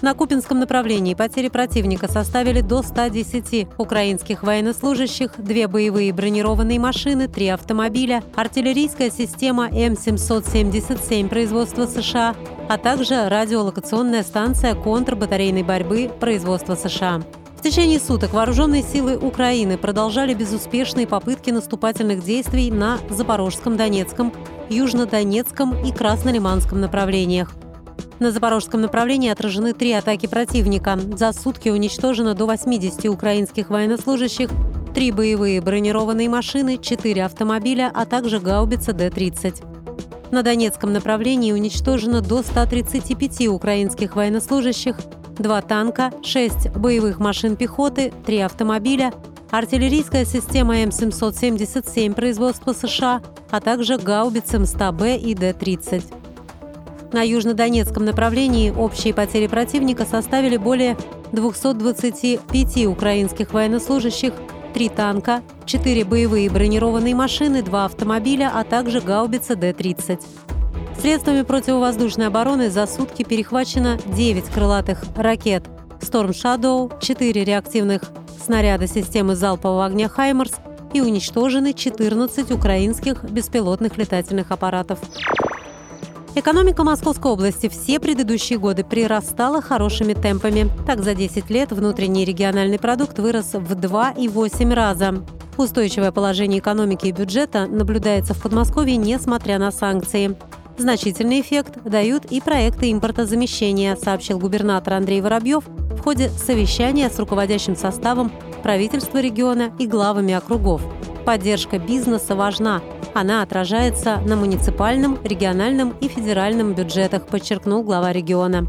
На Купинском направлении потери противника составили до 110 украинских военнослужащих, две боевые бронированные машины, три автомобиля, артиллерийская система М777 производства США, а также радиолокационная станция контрбатарейной борьбы производства США. В течение суток вооруженные силы Украины продолжали безуспешные попытки наступательных действий на Запорожском, Донецком, Южнодонецком и Краснолиманском направлениях. На запорожском направлении отражены три атаки противника. За сутки уничтожено до 80 украинских военнослужащих, три боевые бронированные машины, четыре автомобиля, а также гаубица Д-30. На Донецком направлении уничтожено до 135 украинских военнослужащих, два танка, шесть боевых машин пехоты, три автомобиля, артиллерийская система М777 производства США, а также гаубицы М100Б и Д-30. На южнодонецком направлении общие потери противника составили более 225 украинских военнослужащих, три танка, четыре боевые бронированные машины, два автомобиля, а также гаубица Д-30. Средствами противовоздушной обороны за сутки перехвачено 9 крылатых ракет «Storm Shadow», 4 реактивных снаряда системы залпового огня «Хаймерс» и уничтожены 14 украинских беспилотных летательных аппаратов. Экономика Московской области все предыдущие годы прирастала хорошими темпами. Так, за 10 лет внутренний региональный продукт вырос в 2,8 раза. Устойчивое положение экономики и бюджета наблюдается в Подмосковье, несмотря на санкции. Значительный эффект дают и проекты импортозамещения, сообщил губернатор Андрей Воробьев в ходе совещания с руководящим составом правительства региона и главами округов. Поддержка бизнеса важна, она отражается на муниципальном, региональном и федеральном бюджетах, подчеркнул глава региона.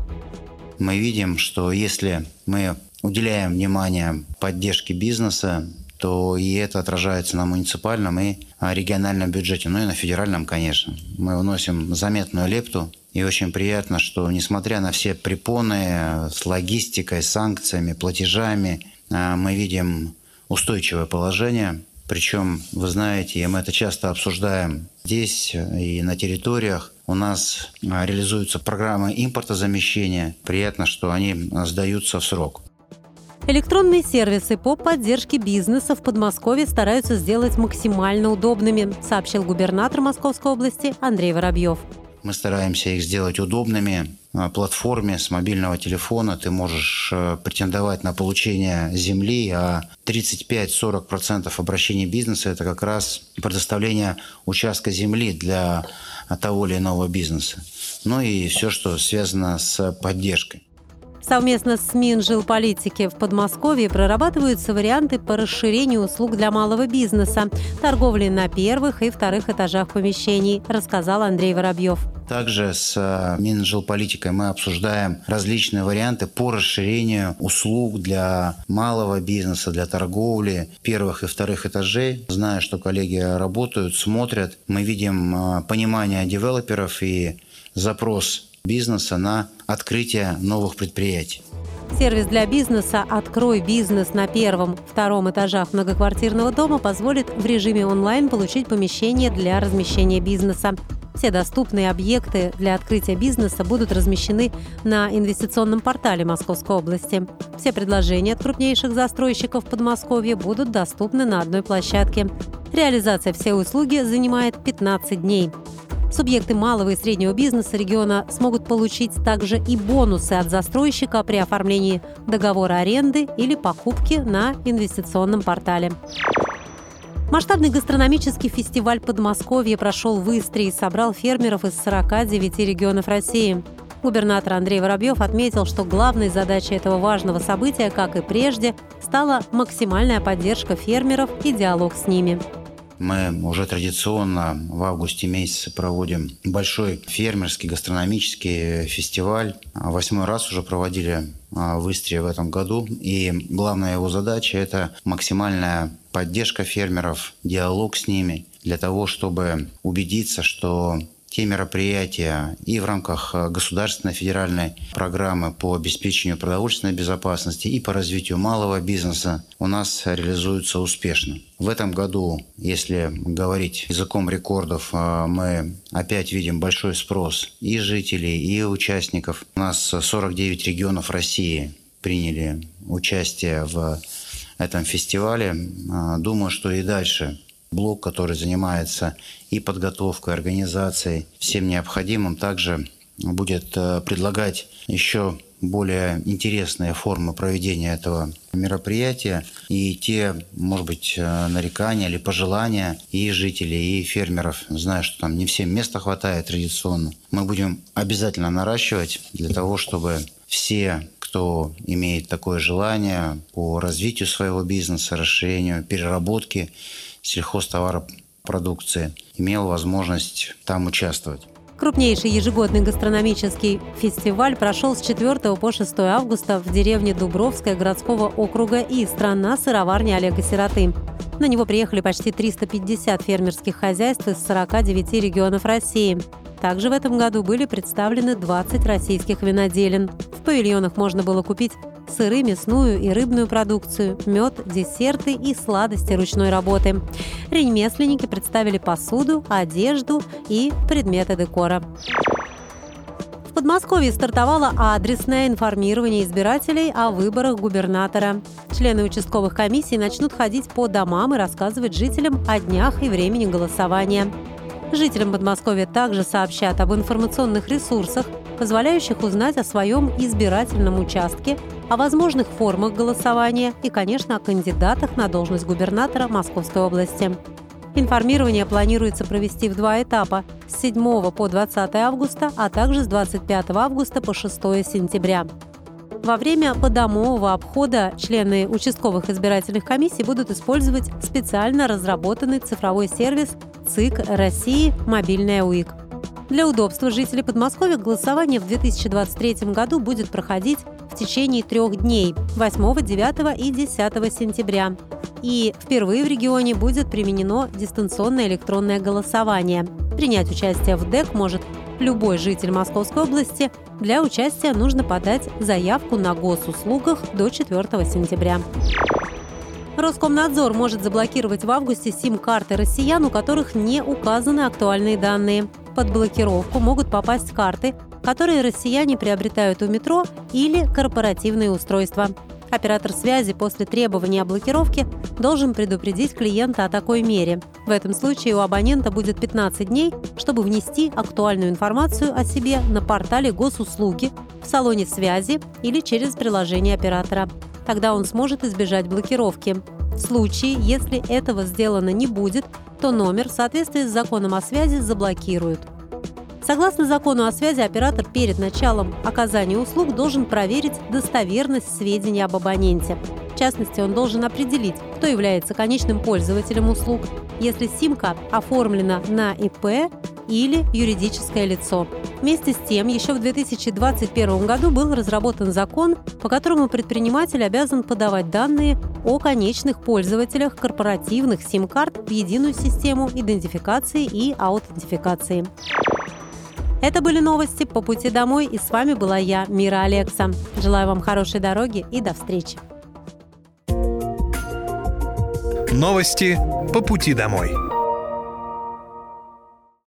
Мы видим, что если мы уделяем внимание поддержке бизнеса, то и это отражается на муниципальном и региональном бюджете, ну и на федеральном, конечно. Мы вносим заметную лепту, и очень приятно, что несмотря на все препоны с логистикой, санкциями, платежами, а, мы видим устойчивое положение, причем, вы знаете, мы это часто обсуждаем здесь и на территориях. У нас а, реализуются программы импортозамещения. Приятно, что они сдаются в срок. Электронные сервисы по поддержке бизнеса в Подмосковье стараются сделать максимально удобными, сообщил губернатор Московской области Андрей Воробьев. Мы стараемся их сделать удобными. На платформе с мобильного телефона ты можешь э, претендовать на получение земли, а 35-40% обращений бизнеса – это как раз предоставление участка земли для того или иного бизнеса. Ну и все, что связано с поддержкой. Совместно с Минжилполитики в Подмосковье прорабатываются варианты по расширению услуг для малого бизнеса, торговли на первых и вторых этажах помещений, рассказал Андрей Воробьев. Также с э, Минжилполитикой мы обсуждаем различные варианты по расширению услуг для малого бизнеса, для торговли первых и вторых этажей. Знаю, что коллеги работают, смотрят. Мы видим э, понимание девелоперов и запрос бизнеса на открытие новых предприятий. Сервис для бизнеса «Открой бизнес» на первом, втором этажах многоквартирного дома позволит в режиме онлайн получить помещение для размещения бизнеса. Все доступные объекты для открытия бизнеса будут размещены на инвестиционном портале Московской области. Все предложения от крупнейших застройщиков Подмосковья будут доступны на одной площадке. Реализация всей услуги занимает 15 дней. Субъекты малого и среднего бизнеса региона смогут получить также и бонусы от застройщика при оформлении договора аренды или покупки на инвестиционном портале. Масштабный гастрономический фестиваль Подмосковья прошел в Истре и собрал фермеров из 49 регионов России. Губернатор Андрей Воробьев отметил, что главной задачей этого важного события, как и прежде, стала максимальная поддержка фермеров и диалог с ними. Мы уже традиционно в августе месяце проводим большой фермерский гастрономический фестиваль. Восьмой раз уже проводили а, в Истре в этом году. И главная его задача – это максимальная поддержка фермеров, диалог с ними для того, чтобы убедиться, что те мероприятия и в рамках э, государственной федеральной программы по обеспечению продовольственной безопасности и по развитию малого бизнеса у нас реализуются успешно. В этом году, если говорить языком рекордов, э, мы опять видим большой спрос и жителей, и участников. У нас 49 регионов России приняли участие в этом фестивале. Э, думаю, что и дальше блок, который занимается и подготовкой, организацией, всем необходимым, также будет э, предлагать еще более интересные формы проведения этого мероприятия и те, может быть, э, нарекания или пожелания и жителей, и фермеров. Знаю, что там не всем места хватает традиционно. Мы будем обязательно наращивать для того, чтобы все кто имеет такое желание по развитию своего бизнеса, расширению, переработке сельхозтоваропродукции, имел возможность там участвовать. Крупнейший ежегодный гастрономический фестиваль прошел с 4 по 6 августа в деревне Дубровская городского округа и страна сыроварни Олега Сироты. На него приехали почти 350 фермерских хозяйств из 49 регионов России. Также в этом году были представлены 20 российских виноделин. В павильонах можно было купить сыры, мясную и рыбную продукцию, мед, десерты и сладости ручной работы. Ремесленники представили посуду, одежду и предметы декора. В Подмосковье стартовало адресное информирование избирателей о выборах губернатора. Члены участковых комиссий начнут ходить по домам и рассказывать жителям о днях и времени голосования. Жителям Подмосковья также сообщат об информационных ресурсах, позволяющих узнать о своем избирательном участке, о возможных формах голосования и, конечно, о кандидатах на должность губернатора Московской области. Информирование планируется провести в два этапа – с 7 по 20 августа, а также с 25 августа по 6 сентября. Во время подомового обхода члены участковых избирательных комиссий будут использовать специально разработанный цифровой сервис ЦИК России «Мобильная УИК». Для удобства жителей Подмосковья голосование в 2023 году будет проходить в течение трех дней – 8, 9 и 10 сентября. И впервые в регионе будет применено дистанционное электронное голосование. Принять участие в ДЭК может любой житель Московской области. Для участия нужно подать заявку на госуслугах до 4 сентября. Роскомнадзор может заблокировать в августе сим-карты россиян, у которых не указаны актуальные данные. Под блокировку могут попасть карты, которые россияне приобретают у метро или корпоративные устройства. Оператор связи после требования о блокировке должен предупредить клиента о такой мере. В этом случае у абонента будет 15 дней, чтобы внести актуальную информацию о себе на портале госуслуги, в салоне связи или через приложение оператора. Тогда он сможет избежать блокировки. В случае, если этого сделано не будет, то номер в соответствии с законом о связи заблокируют. Согласно закону о связи, оператор перед началом оказания услуг должен проверить достоверность сведений об абоненте. В частности, он должен определить, кто является конечным пользователем услуг, если симка оформлена на ИП или юридическое лицо. Вместе с тем, еще в 2021 году был разработан закон, по которому предприниматель обязан подавать данные о конечных пользователях корпоративных сим-карт в единую систему идентификации и аутентификации. Это были новости по пути домой, и с вами была я, Мира Алекса. Желаю вам хорошей дороги и до встречи. Новости по пути домой.